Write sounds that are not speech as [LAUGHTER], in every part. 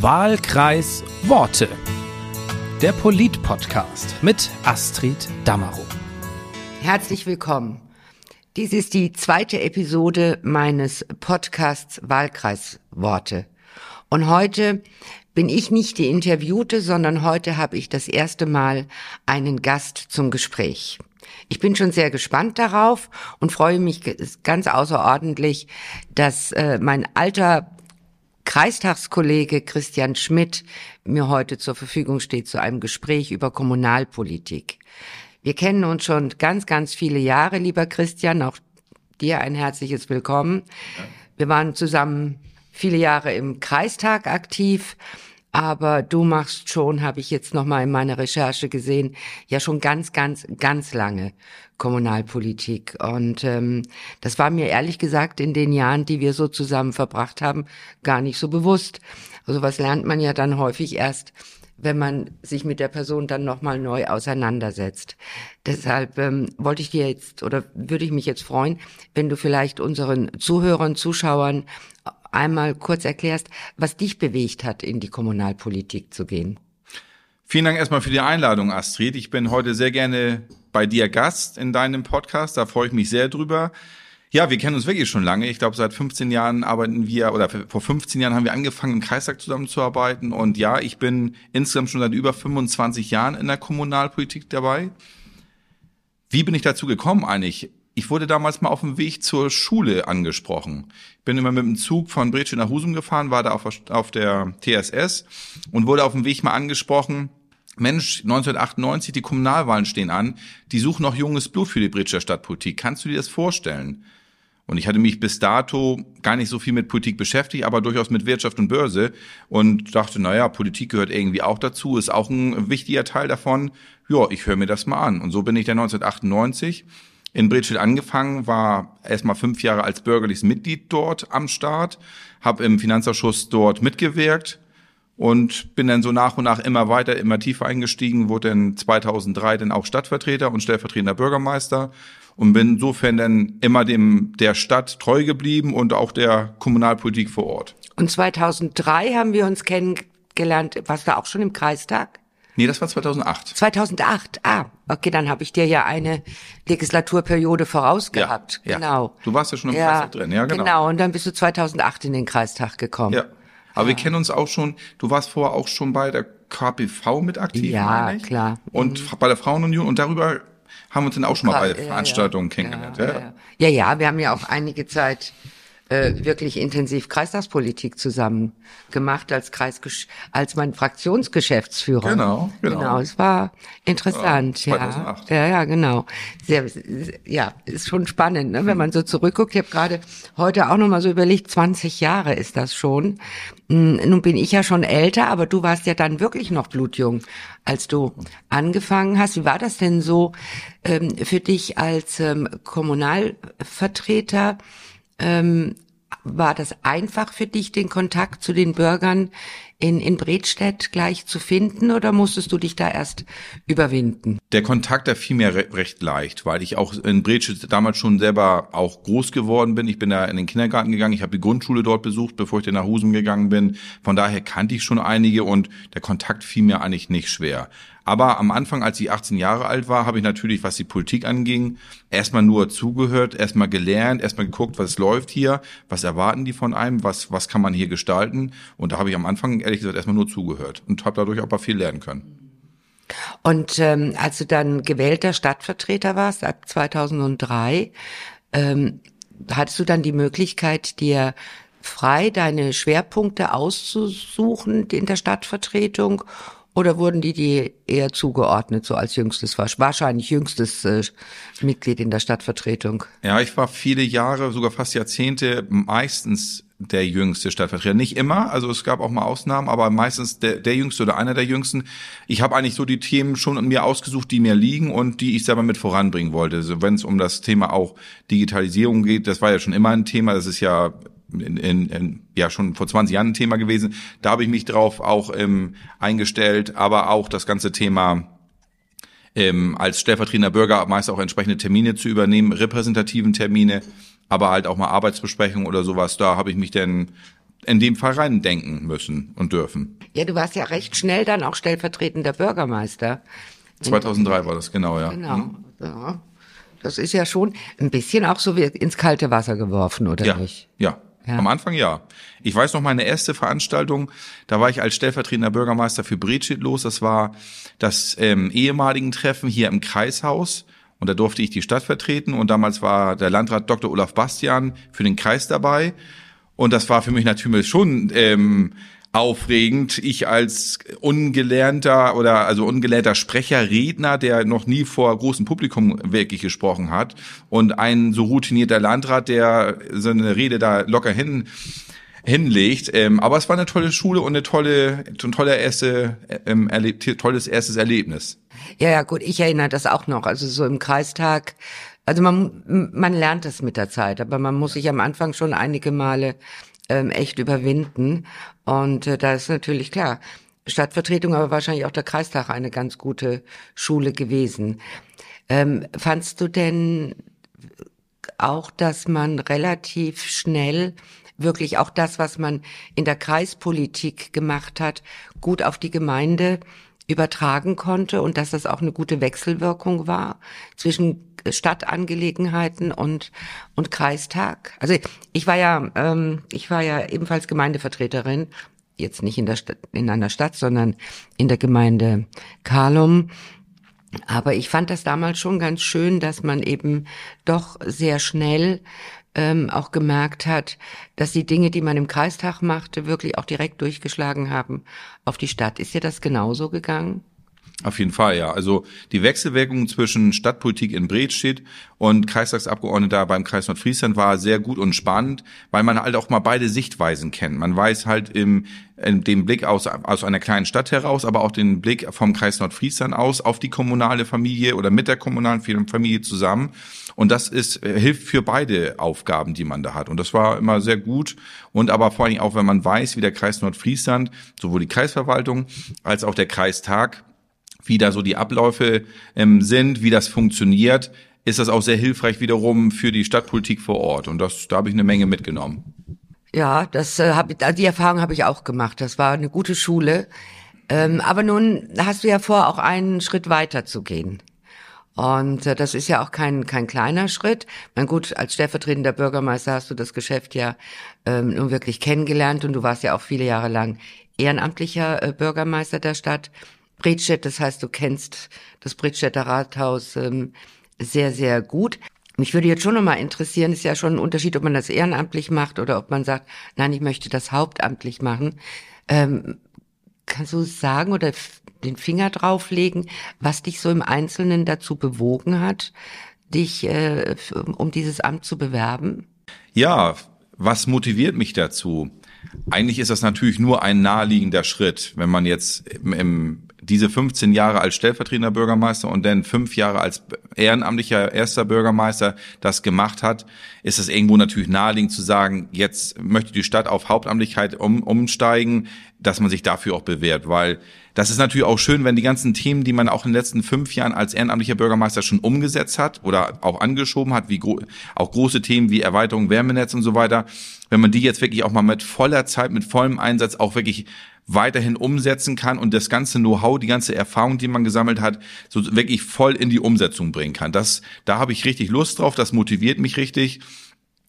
Wahlkreis Worte. Der Polit-Podcast mit Astrid Damaro. Herzlich willkommen. Dies ist die zweite Episode meines Podcasts Wahlkreis Worte. Und heute bin ich nicht die Interviewte, sondern heute habe ich das erste Mal einen Gast zum Gespräch. Ich bin schon sehr gespannt darauf und freue mich ganz außerordentlich, dass äh, mein alter Kreistagskollege Christian Schmidt mir heute zur Verfügung steht zu einem Gespräch über Kommunalpolitik. Wir kennen uns schon ganz, ganz viele Jahre, lieber Christian. Auch dir ein herzliches Willkommen. Wir waren zusammen viele Jahre im Kreistag aktiv. Aber du machst schon, habe ich jetzt noch mal in meiner Recherche gesehen, ja schon ganz, ganz, ganz lange Kommunalpolitik. Und ähm, das war mir ehrlich gesagt in den Jahren, die wir so zusammen verbracht haben, gar nicht so bewusst. Also was lernt man ja dann häufig erst, wenn man sich mit der Person dann nochmal neu auseinandersetzt. Deshalb ähm, wollte ich dir jetzt oder würde ich mich jetzt freuen, wenn du vielleicht unseren Zuhörern, Zuschauern einmal kurz erklärst, was dich bewegt hat, in die Kommunalpolitik zu gehen. Vielen Dank erstmal für die Einladung, Astrid. Ich bin heute sehr gerne bei dir Gast in deinem Podcast. Da freue ich mich sehr drüber. Ja, wir kennen uns wirklich schon lange. Ich glaube, seit 15 Jahren arbeiten wir, oder vor 15 Jahren haben wir angefangen, im Kreistag zusammenzuarbeiten. Und ja, ich bin insgesamt schon seit über 25 Jahren in der Kommunalpolitik dabei. Wie bin ich dazu gekommen eigentlich? Ich wurde damals mal auf dem Weg zur Schule angesprochen. Ich bin immer mit dem Zug von Bretsche nach Husum gefahren, war da auf, auf der TSS und wurde auf dem Weg mal angesprochen, Mensch, 1998, die Kommunalwahlen stehen an, die suchen noch junges Blut für die Bretscher Stadtpolitik. Kannst du dir das vorstellen? Und ich hatte mich bis dato gar nicht so viel mit Politik beschäftigt, aber durchaus mit Wirtschaft und Börse und dachte, naja, Politik gehört irgendwie auch dazu, ist auch ein wichtiger Teil davon. Ja, ich höre mir das mal an. Und so bin ich dann 1998 in Bredstedt angefangen, war erstmal fünf Jahre als bürgerliches Mitglied dort am Start, habe im Finanzausschuss dort mitgewirkt und bin dann so nach und nach immer weiter, immer tiefer eingestiegen, wurde dann 2003 dann auch Stadtvertreter und stellvertretender Bürgermeister und bin insofern dann immer dem der Stadt treu geblieben und auch der Kommunalpolitik vor Ort. Und 2003 haben wir uns kennengelernt, warst du auch schon im Kreistag? Nee, das war 2008. 2008, ah, okay, dann habe ich dir ja eine Legislaturperiode vorausgehabt. Ja, genau. Du warst ja schon im ja, Kreistag drin, ja, genau. Genau, und dann bist du 2008 in den Kreistag gekommen. Ja, aber ja. wir kennen uns auch schon, du warst vorher auch schon bei der KPV mit aktiv, Ja, klar. Und mhm. bei der Frauenunion und darüber haben wir uns dann auch schon mal bei Veranstaltungen kennengelernt. Ja, ja, ja, wir haben ja auch einige Zeit äh, wirklich intensiv Kreistagspolitik zusammen gemacht als Kreis als mein Fraktionsgeschäftsführer. Genau, genau. Genau, es war interessant, ja. 2008. Ja, ja, genau. Sehr, ja, ist schon spannend, ne, wenn man so zurückguckt. Ich habe gerade heute auch noch mal so überlegt, 20 Jahre ist das schon. Hm, nun bin ich ja schon älter, aber du warst ja dann wirklich noch blutjung, als du angefangen hast. Wie war das denn so ähm, für dich als ähm, Kommunalvertreter? Ähm, war das einfach für dich, den Kontakt zu den Bürgern in, in Bredstedt gleich zu finden oder musstest du dich da erst überwinden? Der Kontakt, der fiel mir re recht leicht, weil ich auch in Bredstedt damals schon selber auch groß geworden bin. Ich bin da in den Kindergarten gegangen, ich habe die Grundschule dort besucht, bevor ich dann nach Husum gegangen bin. Von daher kannte ich schon einige und der Kontakt fiel mir eigentlich nicht schwer. Aber am Anfang, als ich 18 Jahre alt war, habe ich natürlich, was die Politik anging, erstmal nur zugehört, erstmal gelernt, erstmal geguckt, was läuft hier, was erwarten die von einem, was, was kann man hier gestalten. Und da habe ich am Anfang, ehrlich gesagt, erstmal nur zugehört und habe dadurch auch mal viel lernen können. Und ähm, als du dann gewählter Stadtvertreter warst, ab 2003, ähm, hattest du dann die Möglichkeit, dir frei deine Schwerpunkte auszusuchen in der Stadtvertretung oder wurden die die eher zugeordnet, so als jüngstes, wahrscheinlich jüngstes äh, Mitglied in der Stadtvertretung? Ja, ich war viele Jahre, sogar fast Jahrzehnte, meistens der jüngste Stadtvertreter. Nicht immer, also es gab auch mal Ausnahmen, aber meistens der, der jüngste oder einer der jüngsten. Ich habe eigentlich so die Themen schon mir ausgesucht, die mir liegen und die ich selber mit voranbringen wollte. Also wenn es um das Thema auch Digitalisierung geht, das war ja schon immer ein Thema, das ist ja in, in, in, ja schon vor 20 Jahren ein Thema gewesen. Da habe ich mich drauf auch ähm, eingestellt, aber auch das ganze Thema ähm, als stellvertretender Bürger meist auch entsprechende Termine zu übernehmen, repräsentativen Termine, aber halt auch mal Arbeitsbesprechungen oder sowas. Da habe ich mich dann in dem Fall reindenken müssen und dürfen. Ja, du warst ja recht schnell dann auch stellvertretender Bürgermeister. 2003 war das, genau, ja. Genau. Ja. Das ist ja schon ein bisschen auch so wie ins kalte Wasser geworfen, oder Ja, nicht? ja. Am Anfang ja. Ich weiß noch meine erste Veranstaltung, da war ich als stellvertretender Bürgermeister für Bredstedt los. Das war das ähm, ehemaligen Treffen hier im Kreishaus. Und da durfte ich die Stadt vertreten. Und damals war der Landrat Dr. Olaf Bastian für den Kreis dabei. Und das war für mich natürlich schon ähm, aufregend. Ich als ungelernter oder also ungelernter Sprecher, Redner, der noch nie vor großem Publikum wirklich gesprochen hat und ein so routinierter Landrat, der seine Rede da locker hin hinlegt. Ähm, aber es war eine tolle Schule und eine tolle, ein toller erste, ähm, erlebt, tolles erstes Erlebnis. Ja, ja, gut, ich erinnere das auch noch. Also so im Kreistag, also man, man lernt es mit der Zeit, aber man muss sich am Anfang schon einige Male ähm, echt überwinden. Und äh, da ist natürlich klar, Stadtvertretung, aber wahrscheinlich auch der Kreistag eine ganz gute Schule gewesen. Ähm, fandst du denn auch, dass man relativ schnell wirklich auch das, was man in der Kreispolitik gemacht hat, gut auf die Gemeinde übertragen konnte und dass das auch eine gute Wechselwirkung war zwischen Stadtangelegenheiten und und Kreistag. Also ich war ja ähm, ich war ja ebenfalls Gemeindevertreterin, jetzt nicht in der Stadt, in einer Stadt, sondern in der Gemeinde Karlum. Aber ich fand das damals schon ganz schön, dass man eben doch sehr schnell ähm, auch gemerkt hat, dass die Dinge, die man im Kreistag machte, wirklich auch direkt durchgeschlagen haben auf die Stadt. Ist dir das genauso gegangen? Auf jeden Fall, ja. Also die Wechselwirkung zwischen Stadtpolitik in Bredstedt und Kreistagsabgeordneter beim Kreis Nordfriesland war sehr gut und spannend, weil man halt auch mal beide Sichtweisen kennt. Man weiß halt im, dem Blick aus, aus einer kleinen Stadt heraus, aber auch den Blick vom Kreis Nordfriesland aus auf die kommunale Familie oder mit der kommunalen Familie zusammen. Und das ist, äh, hilft für beide Aufgaben, die man da hat. Und das war immer sehr gut. Und aber vor allem auch, wenn man weiß, wie der Kreis Nordfriesland, sowohl die Kreisverwaltung als auch der Kreistag wie da so die Abläufe ähm, sind, wie das funktioniert, ist das auch sehr hilfreich wiederum für die Stadtpolitik vor Ort. Und das, da habe ich eine Menge mitgenommen. Ja, das äh, hab, ich- die Erfahrung habe ich auch gemacht. Das war eine gute Schule. Ähm, aber nun hast du ja vor, auch einen Schritt weiter zu gehen. Und äh, das ist ja auch kein kein kleiner Schritt. Mein gut, als stellvertretender Bürgermeister hast du das Geschäft ja ähm, nun wirklich kennengelernt und du warst ja auch viele Jahre lang ehrenamtlicher äh, Bürgermeister der Stadt Bredstedt. Das heißt, du kennst das Bredstädter Rathaus ähm, sehr sehr gut. Mich würde jetzt schon noch mal interessieren, ist ja schon ein Unterschied, ob man das ehrenamtlich macht oder ob man sagt, nein, ich möchte das hauptamtlich machen. Ähm, kannst du sagen oder den Finger drauflegen, was dich so im Einzelnen dazu bewogen hat, dich äh, um dieses Amt zu bewerben? Ja, was motiviert mich dazu? Eigentlich ist das natürlich nur ein naheliegender Schritt, wenn man jetzt im, im, diese 15 Jahre als stellvertretender Bürgermeister und dann fünf Jahre als ehrenamtlicher erster Bürgermeister das gemacht hat, ist es irgendwo natürlich naheliegend zu sagen, jetzt möchte die Stadt auf Hauptamtlichkeit um, umsteigen, dass man sich dafür auch bewährt, weil das ist natürlich auch schön, wenn die ganzen Themen, die man auch in den letzten fünf Jahren als ehrenamtlicher Bürgermeister schon umgesetzt hat oder auch angeschoben hat, wie gro auch große Themen wie Erweiterung Wärmenetz und so weiter, wenn man die jetzt wirklich auch mal mit voller Zeit, mit vollem Einsatz auch wirklich weiterhin umsetzen kann und das ganze Know-how, die ganze Erfahrung, die man gesammelt hat, so wirklich voll in die Umsetzung bringen kann. Das, da habe ich richtig Lust drauf, das motiviert mich richtig.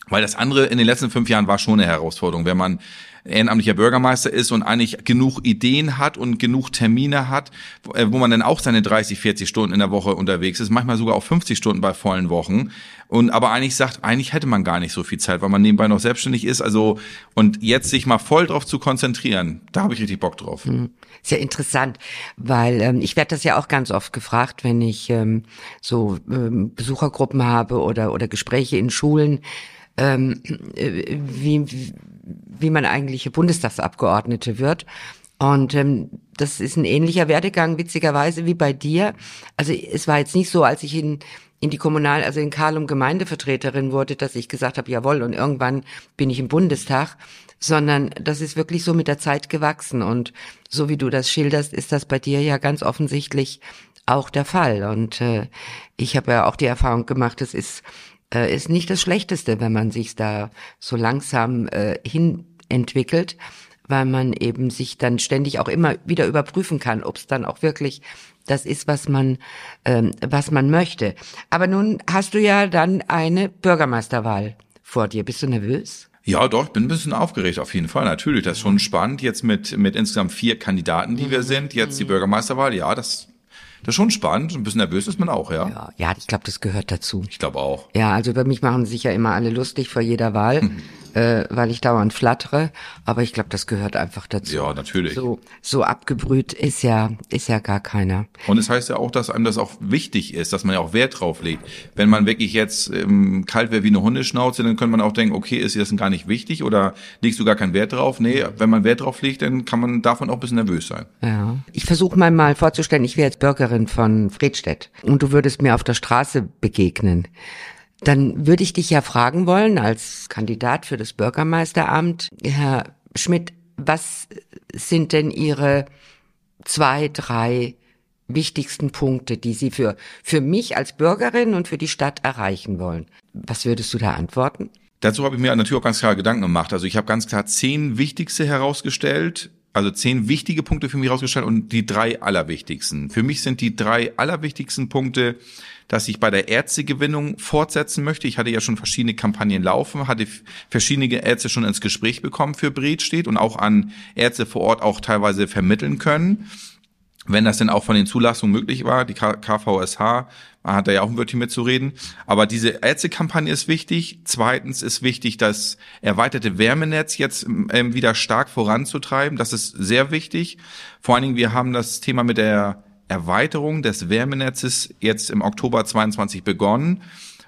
Weil das andere in den letzten fünf Jahren war schon eine Herausforderung, wenn man ehrenamtlicher Bürgermeister ist und eigentlich genug Ideen hat und genug Termine hat, wo äh, wo man dann auch seine 30, 40 Stunden in der Woche unterwegs ist, manchmal sogar auch 50 Stunden bei vollen Wochen. Und aber eigentlich sagt, eigentlich hätte man gar nicht so viel Zeit, weil man nebenbei noch selbstständig ist. Also und jetzt sich mal voll drauf zu konzentrieren, da habe ich richtig Bock drauf. Ist ja interessant, weil ähm, ich werde das ja auch ganz oft gefragt, wenn ich ähm, so ähm, Besuchergruppen habe oder oder Gespräche in Schulen, ähm, äh, wie wie man eigentlich Bundestagsabgeordnete wird. Und ähm, das ist ein ähnlicher Werdegang, witzigerweise, wie bei dir. Also es war jetzt nicht so, als ich in, in die Kommunal, also in Karlum Gemeindevertreterin wurde, dass ich gesagt habe, jawohl, und irgendwann bin ich im Bundestag, sondern das ist wirklich so mit der Zeit gewachsen. Und so wie du das schilderst, ist das bei dir ja ganz offensichtlich auch der Fall. Und äh, ich habe ja auch die Erfahrung gemacht, es ist, äh, ist nicht das Schlechteste, wenn man sich da so langsam äh, hin entwickelt, weil man eben sich dann ständig auch immer wieder überprüfen kann, ob es dann auch wirklich das ist, was man, ähm, was man möchte. Aber nun hast du ja dann eine Bürgermeisterwahl vor dir. Bist du nervös? Ja, doch, ich bin ein bisschen aufgeregt, auf jeden Fall. Natürlich, das ist schon spannend, jetzt mit, mit insgesamt vier Kandidaten, die wir sind, jetzt die Bürgermeisterwahl. Ja, das, das ist schon spannend. Ein bisschen nervös ist man auch, ja. Ja, ja ich glaube, das gehört dazu. Ich glaube auch. Ja, also über mich machen sich ja immer alle lustig vor jeder Wahl. [LAUGHS] äh, weil ich dauernd flattere. Aber ich glaube, das gehört einfach dazu. Ja, natürlich. So, so abgebrüht ist ja, ist ja gar keiner. Und es heißt ja auch, dass einem das auch wichtig ist, dass man ja auch Wert drauf legt. Wenn man wirklich jetzt ähm, kalt wäre wie eine Hundeschnauze, dann könnte man auch denken, okay, ist dir das denn gar nicht wichtig oder legst du gar keinen Wert drauf? Nee, wenn man Wert drauf legt, dann kann man davon auch ein bisschen nervös sein. Ja. Ich versuche mal mal vorzustellen, ich wäre jetzt Bürgerin von Fredstedt und du würdest mir auf der Straße begegnen. Dann würde ich dich ja fragen wollen, als Kandidat für das Bürgermeisteramt, Herr Schmidt, was sind denn Ihre zwei, drei wichtigsten Punkte, die Sie für, für mich als Bürgerin und für die Stadt erreichen wollen? Was würdest du da antworten? Dazu habe ich mir natürlich auch ganz klar Gedanken gemacht. Also ich habe ganz klar zehn wichtigste herausgestellt, also zehn wichtige Punkte für mich herausgestellt und die drei allerwichtigsten. Für mich sind die drei allerwichtigsten Punkte, dass ich bei der Ärztegewinnung fortsetzen möchte. Ich hatte ja schon verschiedene Kampagnen laufen, hatte verschiedene Ärzte schon ins Gespräch bekommen für Bredstedt und auch an Ärzte vor Ort auch teilweise vermitteln können wenn das denn auch von den Zulassungen möglich war. Die KVSH hat da ja auch ein Wörtchen mitzureden. Aber diese Ärztekampagne ist wichtig. Zweitens ist wichtig, das erweiterte Wärmenetz jetzt ähm, wieder stark voranzutreiben. Das ist sehr wichtig. Vor allen Dingen, wir haben das Thema mit der Erweiterung des Wärmenetzes jetzt im Oktober 22 begonnen.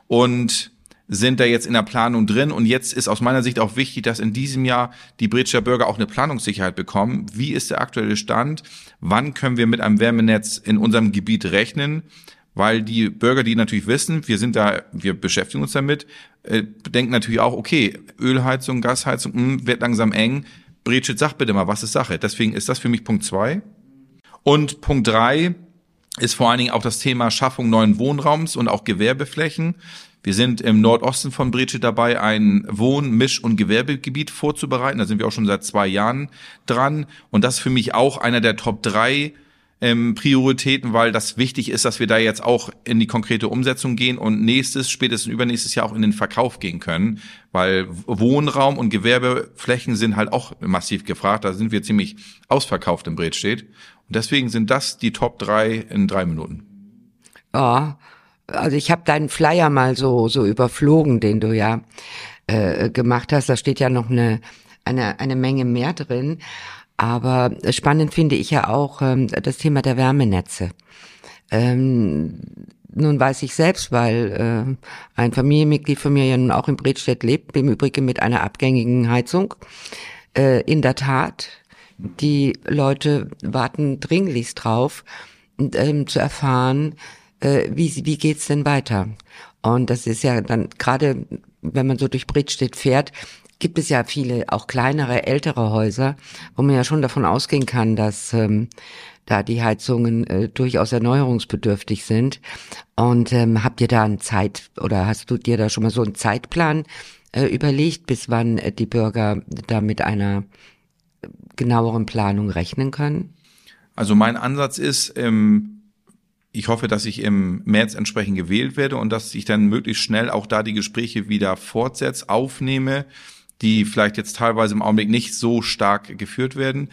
Und sind da jetzt in der Planung drin. Und jetzt ist aus meiner Sicht auch wichtig, dass in diesem Jahr die Britscher Bürger auch eine Planungssicherheit bekommen. Wie ist der aktuelle Stand? Wann können wir mit einem Wärmenetz in unserem Gebiet rechnen? Weil die Bürger, die natürlich wissen, wir sind da, wir beschäftigen uns damit, äh, denken natürlich auch, okay, Ölheizung, Gasheizung, mh, hm, wird langsam eng. Bretschit, sag bitte mal, was ist Sache? Deswegen ist das für mich Punkt zwei. Und Punkt drei ist vor allen Dingen auch das Thema Schaffung neuen Wohnraums und auch Gewerbeflächen. Wir sind im Nordosten von Bretsche dabei, ein Wohn-, Misch- und Gewerbegebiet vorzubereiten. Da sind wir auch schon seit zwei Jahren dran. Und das ist für mich auch einer der Top drei ähm, Prioritäten, weil das wichtig ist, dass wir da jetzt auch in die konkrete Umsetzung gehen und nächstes, spätestens übernächstes Jahr auch in den Verkauf gehen können, weil Wohnraum und Gewerbeflächen sind halt auch massiv gefragt. Da sind wir ziemlich ausverkauft im Bredstedt. Und deswegen sind das die Top drei in drei Minuten. Ja, also ich habe deinen Flyer mal so so überflogen, den du ja äh, gemacht hast. Da steht ja noch eine eine eine Menge mehr drin. Aber spannend finde ich ja auch ähm, das Thema der Wärmenetze. Ähm, nun weiß ich selbst, weil äh, ein Familienmitglied von mir ja nun auch in Bredstedt lebt, im Übrigen mit einer abgängigen Heizung. Äh, in der Tat, die Leute warten dringlichst drauf, ähm, zu erfahren, äh, wie, wie geht's denn weiter? Und das ist ja dann gerade, wenn man so durch Bredstedt fährt, gibt es ja viele auch kleinere, ältere Häuser, wo man ja schon davon ausgehen kann, dass ähm, da die Heizungen äh, durchaus erneuerungsbedürftig sind. Und ähm, habt ihr da einen Zeit oder hast du dir da schon mal so einen Zeitplan äh, überlegt, bis wann äh, die Bürger da mit einer genaueren Planung rechnen können? Also mein Ansatz ist, ähm, ich hoffe, dass ich im März entsprechend gewählt werde und dass ich dann möglichst schnell auch da die Gespräche wieder fortsetze, aufnehme, die vielleicht jetzt teilweise im Augenblick nicht so stark geführt werden,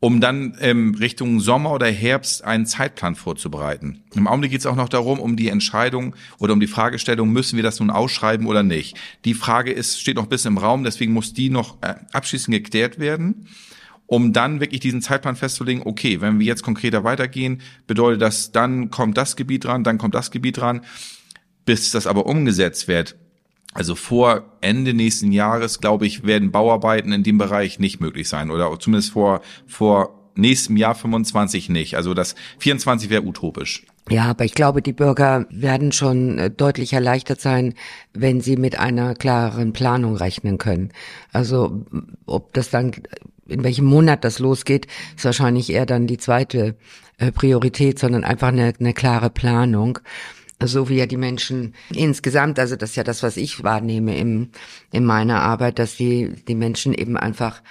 um dann ähm, Richtung Sommer oder Herbst einen Zeitplan vorzubereiten. Im Augenblick geht es auch noch darum, um die Entscheidung oder um die Fragestellung, müssen wir das nun ausschreiben oder nicht. Die Frage ist, steht noch ein bisschen im Raum, deswegen muss die noch äh, abschließend geklärt werden um dann wirklich diesen Zeitplan festzulegen, okay, wenn wir jetzt konkreter weitergehen, bedeutet das, dann kommt das Gebiet dran, dann kommt das Gebiet dran, bis das aber umgesetzt wird. Also vor Ende nächsten Jahres, glaube ich, werden Bauarbeiten in dem Bereich nicht möglich sein oder zumindest vor, vor nächstem Jahr 25 nicht. Also das 24 wäre utopisch. Ja, aber ich glaube, die Bürger werden schon äh, deutlich erleichtert sein, wenn sie mit einer klareren Planung rechnen können. Also ob das dann in welchem Monat das losgeht, ist wahrscheinlich eher dann die zweite äh, Priorität, sondern einfach eine, eine klare Planung. So wie ja die Menschen insgesamt, also das ist ja das, was ich wahrnehme im, in meiner Arbeit, dass die, die Menschen eben einfach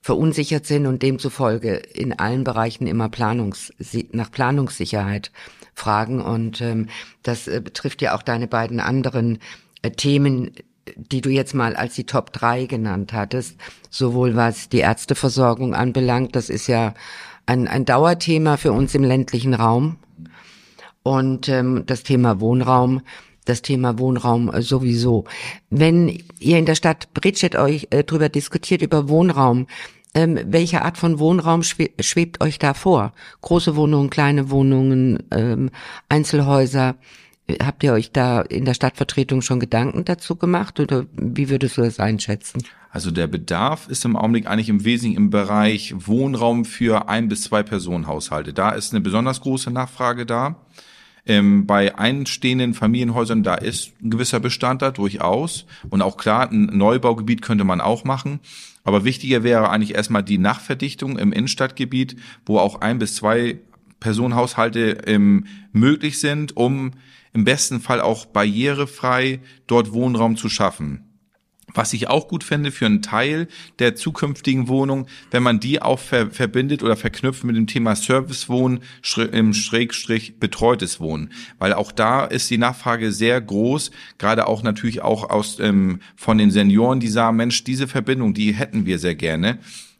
verunsichert sind und demzufolge in allen Bereichen immer Planungs, nach Planungssicherheit fragen. Und ähm, das äh, betrifft ja auch deine beiden anderen äh, Themen, die du jetzt mal als die Top 3 genannt hattest, sowohl was die Ärzteversorgung anbelangt, das ist ja ein, ein Dauerthema für uns im ländlichen Raum. Und ähm, das Thema Wohnraum, das Thema Wohnraum äh, sowieso. Wenn ihr in der Stadt Bridget euch äh, drüber diskutiert, über Wohnraum, ähm, welche Art von Wohnraum schwe schwebt euch da vor? Große Wohnungen, kleine Wohnungen, ähm, Einzelhäuser? Habt ihr euch da in der Stadtvertretung schon Gedanken dazu gemacht oder wie würdest du das einschätzen? Also der Bedarf ist im Augenblick eigentlich im Wesentlichen im Bereich Wohnraum für ein bis zwei Personenhaushalte. Da ist eine besonders große Nachfrage da. Ähm, bei einstehenden Familienhäusern, da ist ein gewisser Bestand da durchaus. Und auch klar, ein Neubaugebiet könnte man auch machen. Aber wichtiger wäre eigentlich erstmal die Nachverdichtung im Innenstadtgebiet, wo auch ein bis zwei Personenhaushalte ähm, möglich sind, um im besten Fall auch barrierefrei dort Wohnraum zu schaffen. Was ich auch gut fände für einen Teil der zukünftigen Wohnung, wenn man die auch ver verbindet oder verknüpft mit dem Thema Servicewohnen im Schrägstrich betreutes Wohnen. Weil auch da ist die Nachfrage sehr groß, gerade auch natürlich auch aus ähm, von den Senioren, die sagen, Mensch, diese Verbindung, die hätten wir sehr gerne.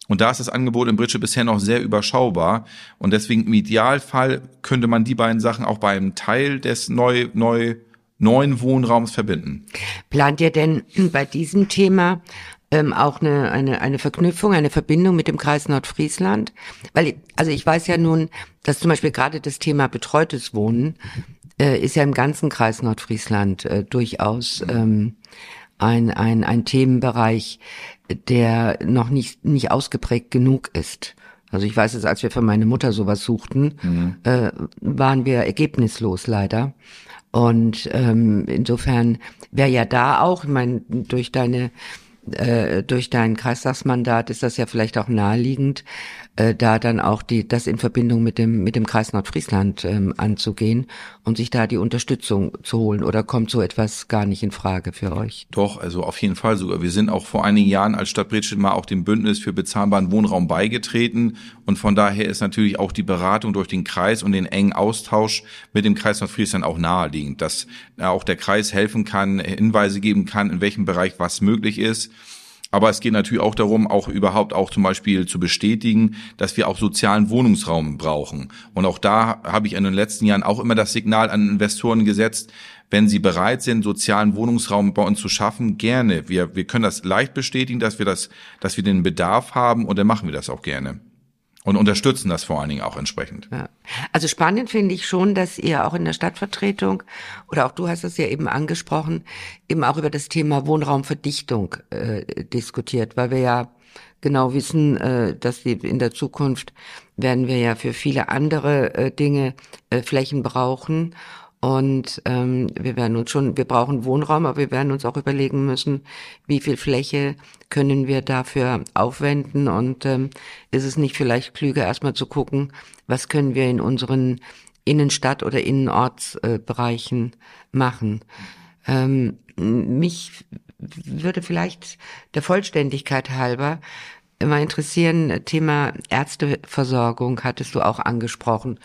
Und da ist das Angebot in Britsche bisher noch sehr überschaubar. Und deswegen im Idealfall könnte man die beiden Sachen auch bei einem Teil des neu, neu, neuen Wohnraums verbinden. Plant ihr denn [CLEARS THROAT] bei diesem Thema ähm, auch eine, eine, eine Verknüpfung, eine Verbindung mit dem Kreis Nordfriesland? Weil, also ich weiß ja nun, dass zum Beispiel gerade das Thema betreutes Wohnen äh, ist ja im ganzen Kreis Nordfriesland äh, durchaus ähm, ein, ein, ein Themenbereich, der noch nicht, nicht ausgeprägt genug ist. Also ich weiß es, als wir für meine Mutter sowas suchten, mhm. äh, waren wir ergebnislos leider. Und ähm, insofern wäre ja da auch, ich meine, durch deine äh, durch dein Kreistagsmandat ist das ja vielleicht auch naheliegend, äh, da dann auch die das in Verbindung mit dem mit dem Kreis Nordfriesland ähm, anzugehen und sich da die Unterstützung zu holen oder kommt so etwas gar nicht in Frage für euch? Doch, also auf jeden Fall sogar. Wir sind auch vor einigen Jahren als Stadt Bredstedt mal auch dem Bündnis für bezahlbaren Wohnraum beigetreten und von daher ist natürlich auch die Beratung durch den Kreis und den engen Austausch mit dem Kreis Nordfriesland auch naheliegend, dass auch der Kreis helfen kann, Hinweise geben kann, in welchem Bereich was möglich ist. Aber es geht natürlich auch darum, auch überhaupt auch zum Beispiel zu bestätigen, dass wir auch sozialen Wohnungsraum brauchen. Und auch da habe ich in den letzten Jahren auch immer das Signal an Investoren gesetzt, wenn sie bereit sind, sozialen Wohnungsraum bei uns zu schaffen, gerne. Wir, wir können das leicht bestätigen, dass wir das, dass wir den Bedarf haben und dann machen wir das auch gerne. Und unterstützen das vor allen Dingen auch entsprechend. Ja. Also spannend finde ich schon, dass ihr auch in der Stadtvertretung, oder auch du hast es ja eben angesprochen, eben auch über das Thema Wohnraumverdichtung äh, diskutiert, weil wir ja genau wissen, äh, dass die in der Zukunft werden wir ja für viele andere äh, Dinge äh, Flächen brauchen. Und ähm, wir werden uns schon, wir brauchen Wohnraum, aber wir werden uns auch überlegen müssen, wie viel Fläche können wir dafür aufwenden und ähm, ist es nicht vielleicht klüger, erstmal zu gucken, was können wir in unseren Innenstadt- oder Innenortsbereichen machen. Ähm, mich würde vielleicht der Vollständigkeit halber immer interessieren, Thema Ärzteversorgung hattest du auch angesprochen.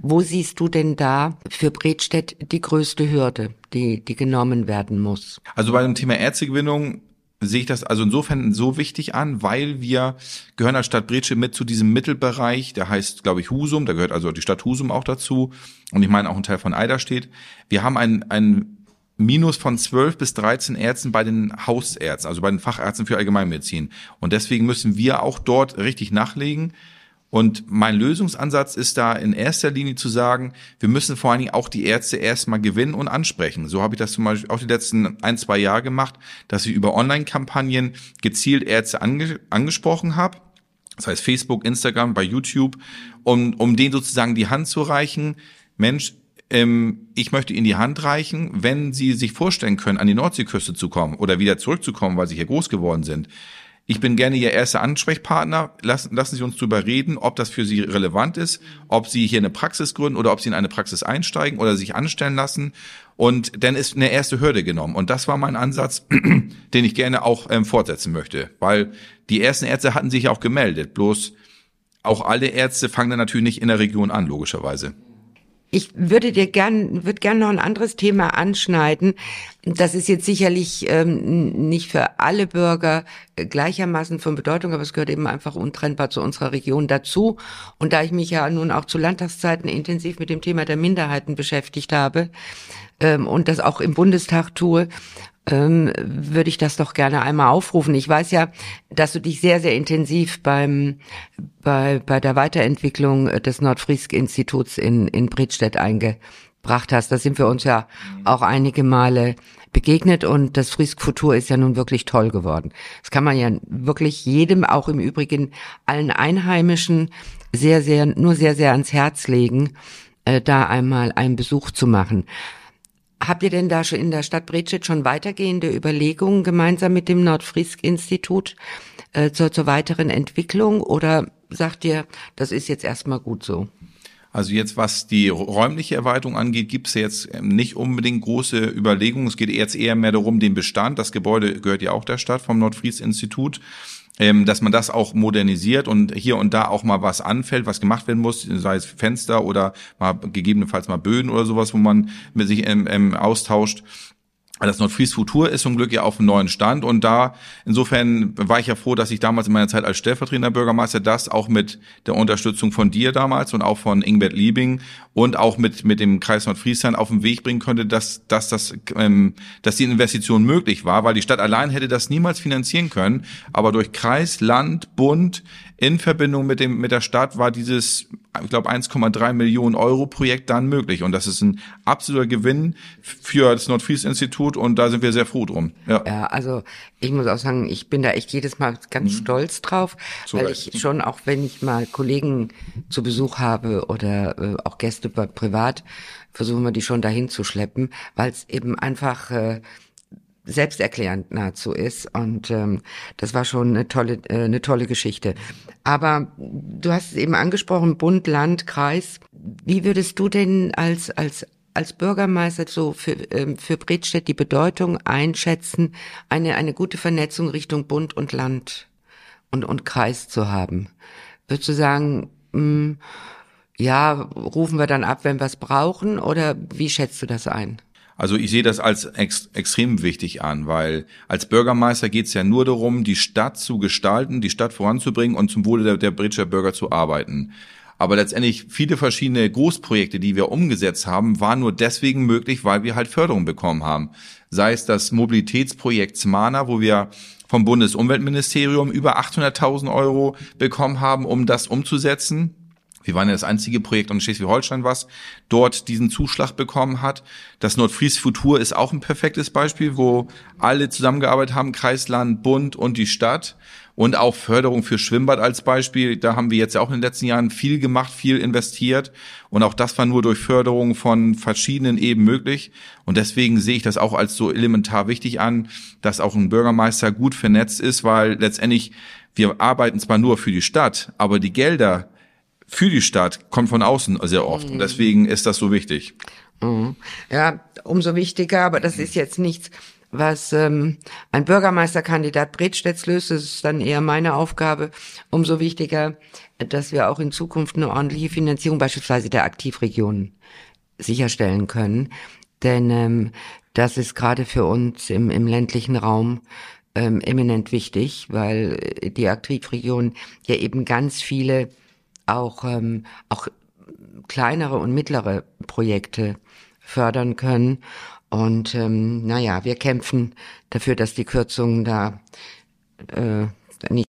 Wo siehst du denn da für Bredstedt die größte Hürde, die, die genommen werden muss? Also bei dem Thema Ärztegewinnung sehe ich das also insofern so wichtig an, weil wir gehören als Stadt Bredstedt mit zu diesem Mittelbereich, der heißt, glaube ich, Husum, da gehört also die Stadt Husum auch dazu und ich meine auch ein Teil von Eiderstedt. Wir haben ein, ein Minus von 12 bis 13 Ärzten bei den Hausärzten, also bei den Fachärzten für Allgemeinmedizin. Und deswegen müssen wir auch dort richtig nachlegen. Und mein Lösungsansatz ist da in erster Linie zu sagen, wir müssen vor allen Dingen auch die Ärzte erstmal gewinnen und ansprechen. So habe ich das zum Beispiel auch die letzten ein, zwei Jahre gemacht, dass ich über Online-Kampagnen gezielt Ärzte ange angesprochen habe. Das heißt Facebook, Instagram, bei YouTube, um, um denen sozusagen die Hand zu reichen. Mensch, ähm, ich möchte Ihnen die Hand reichen, wenn Sie sich vorstellen können, an die Nordseeküste zu kommen oder wieder zurückzukommen, weil Sie hier groß geworden sind. Ich bin gerne Ihr erster Ansprechpartner. Lassen, lassen Sie uns darüber reden, ob das für Sie relevant ist, ob Sie hier eine Praxis gründen oder ob Sie in eine Praxis einsteigen oder sich anstellen lassen. Und dann ist eine erste Hürde genommen. Und das war mein Ansatz, [CLEARS THROAT] den ich gerne auch ähm, fortsetzen möchte. Weil die ersten Ärzte hatten sich auch gemeldet. Bloß auch alle Ärzte fangen dann natürlich nicht in der Region an, logischerweise. Ich würde dir gern, würde gern noch ein anderes Thema anschneiden. Das ist jetzt sicherlich ähm, nicht für alle Bürger gleichermaßen von Bedeutung, aber es gehört eben einfach untrennbar zu unserer Region dazu. Und da ich mich ja nun auch zu Landtagszeiten intensiv mit dem Thema der Minderheiten beschäftigt habe ähm, und das auch im Bundestag tue, ähm, würde ich das doch gerne einmal aufrufen. Ich weiß ja, dass du dich sehr, sehr intensiv beim, bei, bei der Weiterentwicklung des Nordfriesk-Instituts in, in Bredstedt eingebracht hast. Da sind wir uns ja auch einige Male begegnet und das Frisk Futur ist ja nun wirklich toll geworden. Das kann man ja wirklich jedem, auch im Übrigen allen Einheimischen, sehr, sehr, nur sehr, sehr ans Herz legen, äh, da einmal einen Besuch zu machen. Habt ihr denn da schon in der Stadt Bredstedt schon weitergehende Überlegungen gemeinsam mit dem Nordfrisk-Institut äh, zur, zur weiteren Entwicklung oder sagt ihr, das ist jetzt erstmal gut so? Also jetzt, was die räumliche Erweiterung angeht, gibt es jetzt ähm, nicht unbedingt große Überlegungen. Es geht jetzt eher mehr darum, den Bestand. Das Gebäude gehört ja auch der Stadt vom Nordfries-Institut ähm, dass man das auch modernisiert und hier und da auch mal was anfällt, was gemacht werden muss, sei es Fenster oder mal gegebenenfalls mal Böden oder sowas, wo man mit sich ähm, ähm, austauscht. Das Nordfries Futur ist zum Glück ja auf einem neuen Stand und da insofern war ich ja froh, dass ich damals in meiner Zeit als stellvertretender Bürgermeister das auch mit der Unterstützung von dir damals und auch von Ingbert Liebing und auch mit mit dem Kreis Nordfriesland auf den Weg bringen konnte, dass dass das ähm, dass die Investition möglich war, weil die Stadt allein hätte das niemals finanzieren können, aber durch Kreis, Land, Bund in Verbindung mit dem mit der Stadt war dieses ich glaube 1,3 Millionen Euro Projekt dann möglich und das ist ein absoluter Gewinn für das Nordfries Institut und da sind wir sehr froh drum. Ja, ja also ich muss auch sagen, ich bin da echt jedes Mal ganz mhm. stolz drauf, so weil ich schon auch wenn ich mal Kollegen zu Besuch habe oder äh, auch Gäste bei privat versuchen wir die schon dahin zu schleppen, weil es eben einfach äh, selbsterklärend nahezu ist. Und ähm, das war schon eine tolle, äh, eine tolle Geschichte. Aber du hast es eben angesprochen, Bund, Land, Kreis. Wie würdest du denn als, als, als Bürgermeister so für, ähm, für Bredstedt die Bedeutung einschätzen, eine, eine gute Vernetzung Richtung Bund und Land und, und Kreis zu haben? Würdest du sagen, mh, hm, ja, rufen wir dann ab, wenn wir es brauchen, oder wie schätzt du das ein? Also ich sehe das als ex extrem wichtig an, weil als Bürgermeister geht es ja nur darum, die Stadt zu gestalten, die Stadt voranzubringen und zum Wohle der, der Britscher Bürger zu arbeiten. Aber letztendlich viele verschiedene Großprojekte, die wir umgesetzt haben, waren nur deswegen möglich, weil wir halt Förderung bekommen haben. Sei es das Mobilitätsprojekt Smana, wo wir vom Bundesumweltministerium über 800.000 Euro bekommen haben, um das umzusetzen. Wir waren ja das einzige Projekt in Schleswig-Holstein, was dort diesen Zuschlag bekommen hat. Das Nordfries Futur ist auch ein perfektes Beispiel, wo alle zusammengearbeitet haben, Kreisland, Bund und die Stadt. Und auch Förderung für Schwimmbad als Beispiel. Da haben wir jetzt ja auch in den letzten Jahren viel gemacht, viel investiert. Und auch das war nur durch Förderung von verschiedenen Eben möglich. Und deswegen sehe ich das auch als so elementar wichtig an, dass auch ein Bürgermeister gut vernetzt ist, weil letztendlich wir arbeiten zwar nur für die Stadt, aber die Gelder, für die Stadt kommt von außen sehr oft. Mhm. Und deswegen ist das so wichtig. Mhm. Ja, umso wichtiger, aber das ist jetzt nichts, was ähm, ein Bürgermeisterkandidat Bredstedts löst. Das ist dann eher meine Aufgabe. Umso wichtiger, dass wir auch in Zukunft eine ordentliche Finanzierung beispielsweise der Aktivregionen sicherstellen können. Denn ähm, das ist gerade für uns im, im ländlichen Raum ähm, eminent wichtig, weil die Aktivregionen ja eben ganz viele auch, ähm, auch kleinere und mittlere Projekte fördern können. Und ähm, naja, wir kämpfen dafür, dass die Kürzungen da äh, nicht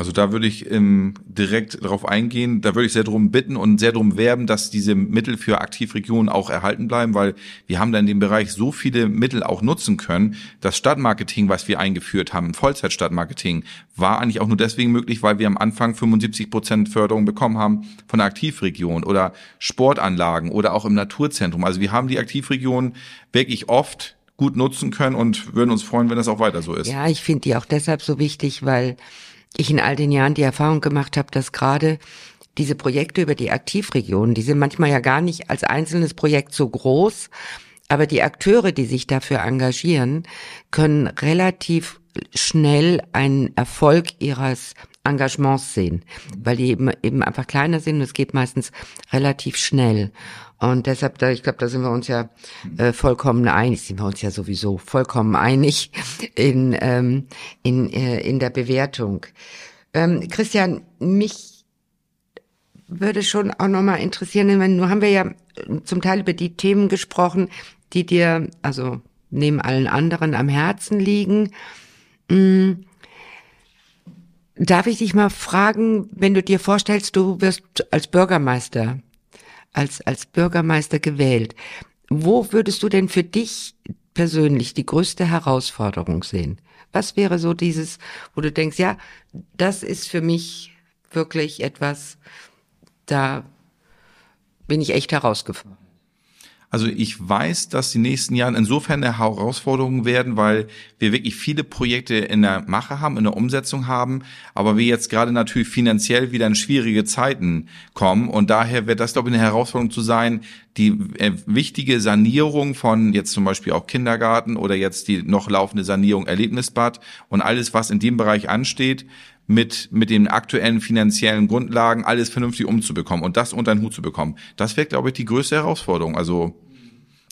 also da würde ich ähm, direkt darauf eingehen. Da würde ich sehr darum bitten und sehr darum werben, dass diese Mittel für Aktivregionen auch erhalten bleiben, weil wir haben da in dem Bereich so viele Mittel auch nutzen können. Das Stadtmarketing, was wir eingeführt haben, Vollzeitstadtmarketing, war eigentlich auch nur deswegen möglich, weil wir am Anfang 75 Prozent Förderung bekommen haben von der Aktivregion oder Sportanlagen oder auch im Naturzentrum. Also wir haben die Aktivregion wirklich oft gut nutzen können und würden uns freuen, wenn das auch weiter so ist. Ja, ich finde die auch deshalb so wichtig, weil ich in all den Jahren die Erfahrung gemacht habe, dass gerade diese Projekte über die Aktivregionen, die sind manchmal ja gar nicht als einzelnes Projekt so groß, aber die Akteure, die sich dafür engagieren, können relativ schnell einen Erfolg ihres Engagements sehen, weil die eben, eben einfach kleiner sind und es geht meistens relativ schnell. Und deshalb, da, ich glaube, da sind wir uns ja äh, vollkommen einig, sind wir uns ja sowieso vollkommen einig in, ähm, in, äh, in der Bewertung. Ähm, Christian, mich würde schon auch nochmal interessieren, wenn, nun haben wir ja zum Teil über die Themen gesprochen, die dir, also neben allen anderen am Herzen liegen. Hm, darf ich dich mal fragen, wenn du dir vorstellst, du wirst als Bürgermeister als, als Bürgermeister gewählt. Wo würdest du denn für dich persönlich die größte Herausforderung sehen? Was wäre so dieses, wo du denkst, ja, das ist für mich wirklich etwas, da bin ich echt herausgefordert. Also ich weiß, dass die nächsten Jahre insofern eine Herausforderung werden, weil wir wirklich viele Projekte in der Mache haben, in der Umsetzung haben, aber wir jetzt gerade natürlich finanziell wieder in schwierige Zeiten kommen. Und daher wird das, glaube ich, eine Herausforderung zu sein, die äh, wichtige Sanierung von jetzt zum Beispiel auch Kindergarten oder jetzt die noch laufende Sanierung Erlebnisbad und alles, was in dem Bereich ansteht, mit, mit den aktuellen finanziellen Grundlagen alles vernünftig umzubekommen und das unter den Hut zu bekommen. Das wäre, glaube ich, die größte Herausforderung. Also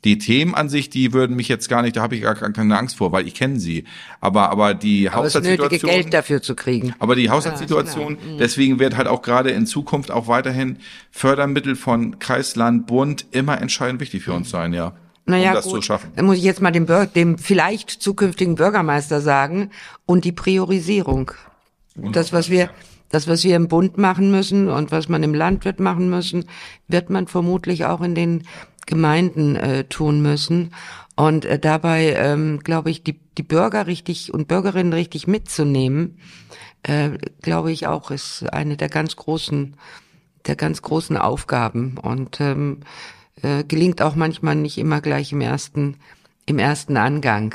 die Themen an sich, die würden mich jetzt gar nicht, da habe ich gar keine Angst vor, weil ich kenne sie. Aber aber die aber Haushaltssituation, das Geld dafür zu kriegen. Aber die Haushaltssituation, ja, mhm. deswegen wird halt auch gerade in Zukunft auch weiterhin Fördermittel von Kreis, Land, Bund immer entscheidend wichtig für uns sein, ja. Naja, um das gut. zu schaffen. Dann muss ich jetzt mal dem, dem vielleicht zukünftigen Bürgermeister sagen und die Priorisierung. Das, was wir, das, was wir im Bund machen müssen und was man im Land wird machen müssen, wird man vermutlich auch in den Gemeinden äh, tun müssen. Und äh, dabei, ähm, glaube ich, die, die Bürger richtig und Bürgerinnen richtig mitzunehmen, äh, glaube ich auch, ist eine der ganz großen, der ganz großen Aufgaben. Und ähm, äh, gelingt auch manchmal nicht immer gleich im ersten, im ersten Angang.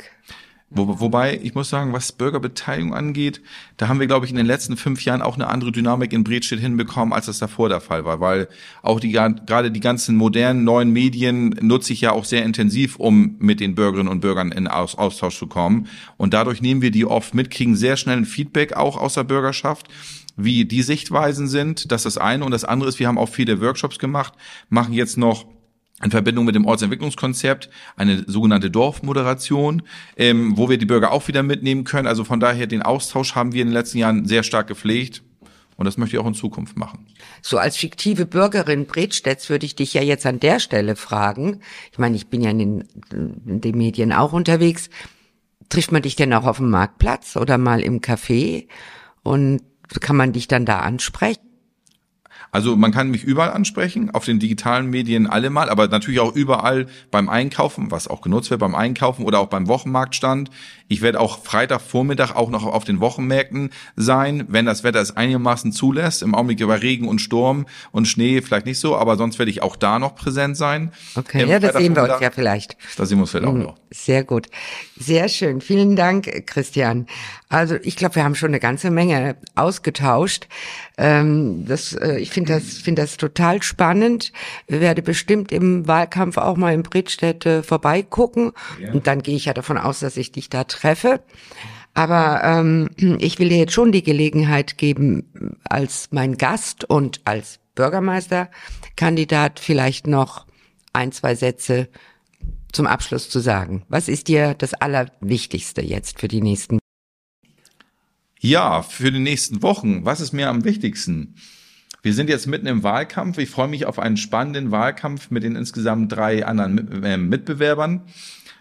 Wo, wobei, ich muss sagen, was Bürgerbeteiligung angeht, da haben wir, glaube ich, in den letzten fünf Jahren auch eine andere Dynamik in Bredstedt hinbekommen, als das davor der Fall war, weil auch die, gerade die ganzen modernen, neuen Medien nutze ich ja auch sehr intensiv, um mit den Bürgerinnen und Bürgern in Aus Austausch zu kommen. Und dadurch nehmen wir die oft mit, kriegen sehr schnell ein Feedback auch aus der Bürgerschaft wie die Sichtweisen sind. Das ist das eine. Und das andere ist, wir haben auch viele Workshops gemacht, machen jetzt noch in Verbindung mit dem Ortsentwicklungskonzept eine sogenannte Dorfmoderation, ähm, wo wir die Bürger auch wieder mitnehmen können. Also von daher den Austausch haben wir in den letzten Jahren sehr stark gepflegt. Und das möchte ich auch in Zukunft machen. So als fiktive Bürgerin Bredstedts würde ich dich ja jetzt an der Stelle fragen. Ich meine, ich bin ja in den, in den Medien auch unterwegs. Trifft man dich denn auch auf dem Marktplatz oder mal im Café? Und kann man dich dann da ansprechen? Also man kann mich überall ansprechen, auf den digitalen Medien allemal, aber natürlich auch überall beim Einkaufen, was auch genutzt wird beim Einkaufen oder auch beim Wochenmarktstand. Ich werde auch Freitagvormittag auch noch auf den Wochenmärkten sein, wenn das Wetter es einigermaßen zulässt. Im Augenblick bei Regen und Sturm und Schnee vielleicht nicht so, aber sonst werde ich auch da noch präsent sein. Okay, Im ja, das sehen wir uns ja vielleicht. Da sehen wir uns vielleicht auch mhm. noch. Sehr gut. Sehr schön. Vielen Dank, Christian. Also ich glaube, wir haben schon eine ganze Menge ausgetauscht. Ähm, das, äh, ich finde das, finde das total spannend. Wir werde bestimmt im Wahlkampf auch mal in Bridstedt äh, vorbeigucken. Ja. Und dann gehe ich ja davon aus, dass ich dich da treffe. Aber ähm, ich will dir jetzt schon die Gelegenheit geben, als mein Gast und als Bürgermeisterkandidat vielleicht noch ein, zwei Sätze zum Abschluss zu sagen. Was ist dir das Allerwichtigste jetzt für die nächsten ja, für die nächsten Wochen, was ist mir am wichtigsten? Wir sind jetzt mitten im Wahlkampf. Ich freue mich auf einen spannenden Wahlkampf mit den insgesamt drei anderen äh, Mitbewerbern.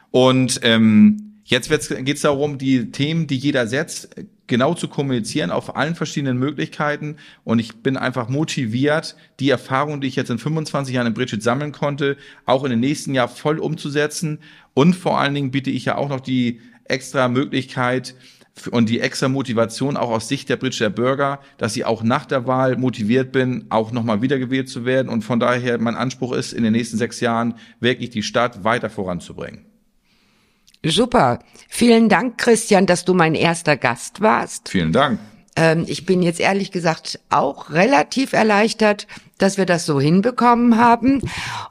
Und ähm, jetzt geht es darum, die Themen, die jeder setzt, genau zu kommunizieren auf allen verschiedenen Möglichkeiten. Und ich bin einfach motiviert, die Erfahrung, die ich jetzt in 25 Jahren in Bridget sammeln konnte, auch in den nächsten Jahr voll umzusetzen. Und vor allen Dingen biete ich ja auch noch die extra Möglichkeit, und die extra Motivation auch aus Sicht der Britscher Bürger, dass ich auch nach der Wahl motiviert bin, auch nochmal wiedergewählt zu werden. Und von daher mein Anspruch ist, in den nächsten sechs Jahren wirklich die Stadt weiter voranzubringen. Super. Vielen Dank, Christian, dass du mein erster Gast warst. Vielen Dank. Ähm, ich bin jetzt ehrlich gesagt auch relativ erleichtert, dass wir das so hinbekommen haben.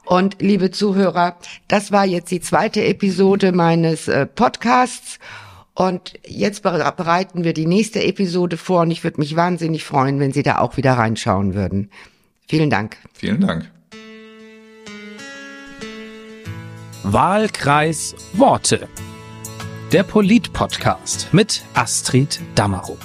Und liebe Zuhörer, das war jetzt die zweite Episode meines äh, Podcasts. Und jetzt bereiten wir die nächste Episode vor und ich würde mich wahnsinnig freuen, wenn Sie da auch wieder reinschauen würden. Vielen Dank. Vielen Dank. Wahlkreis Worte. Der Polit-Podcast mit Astrid Dammerow.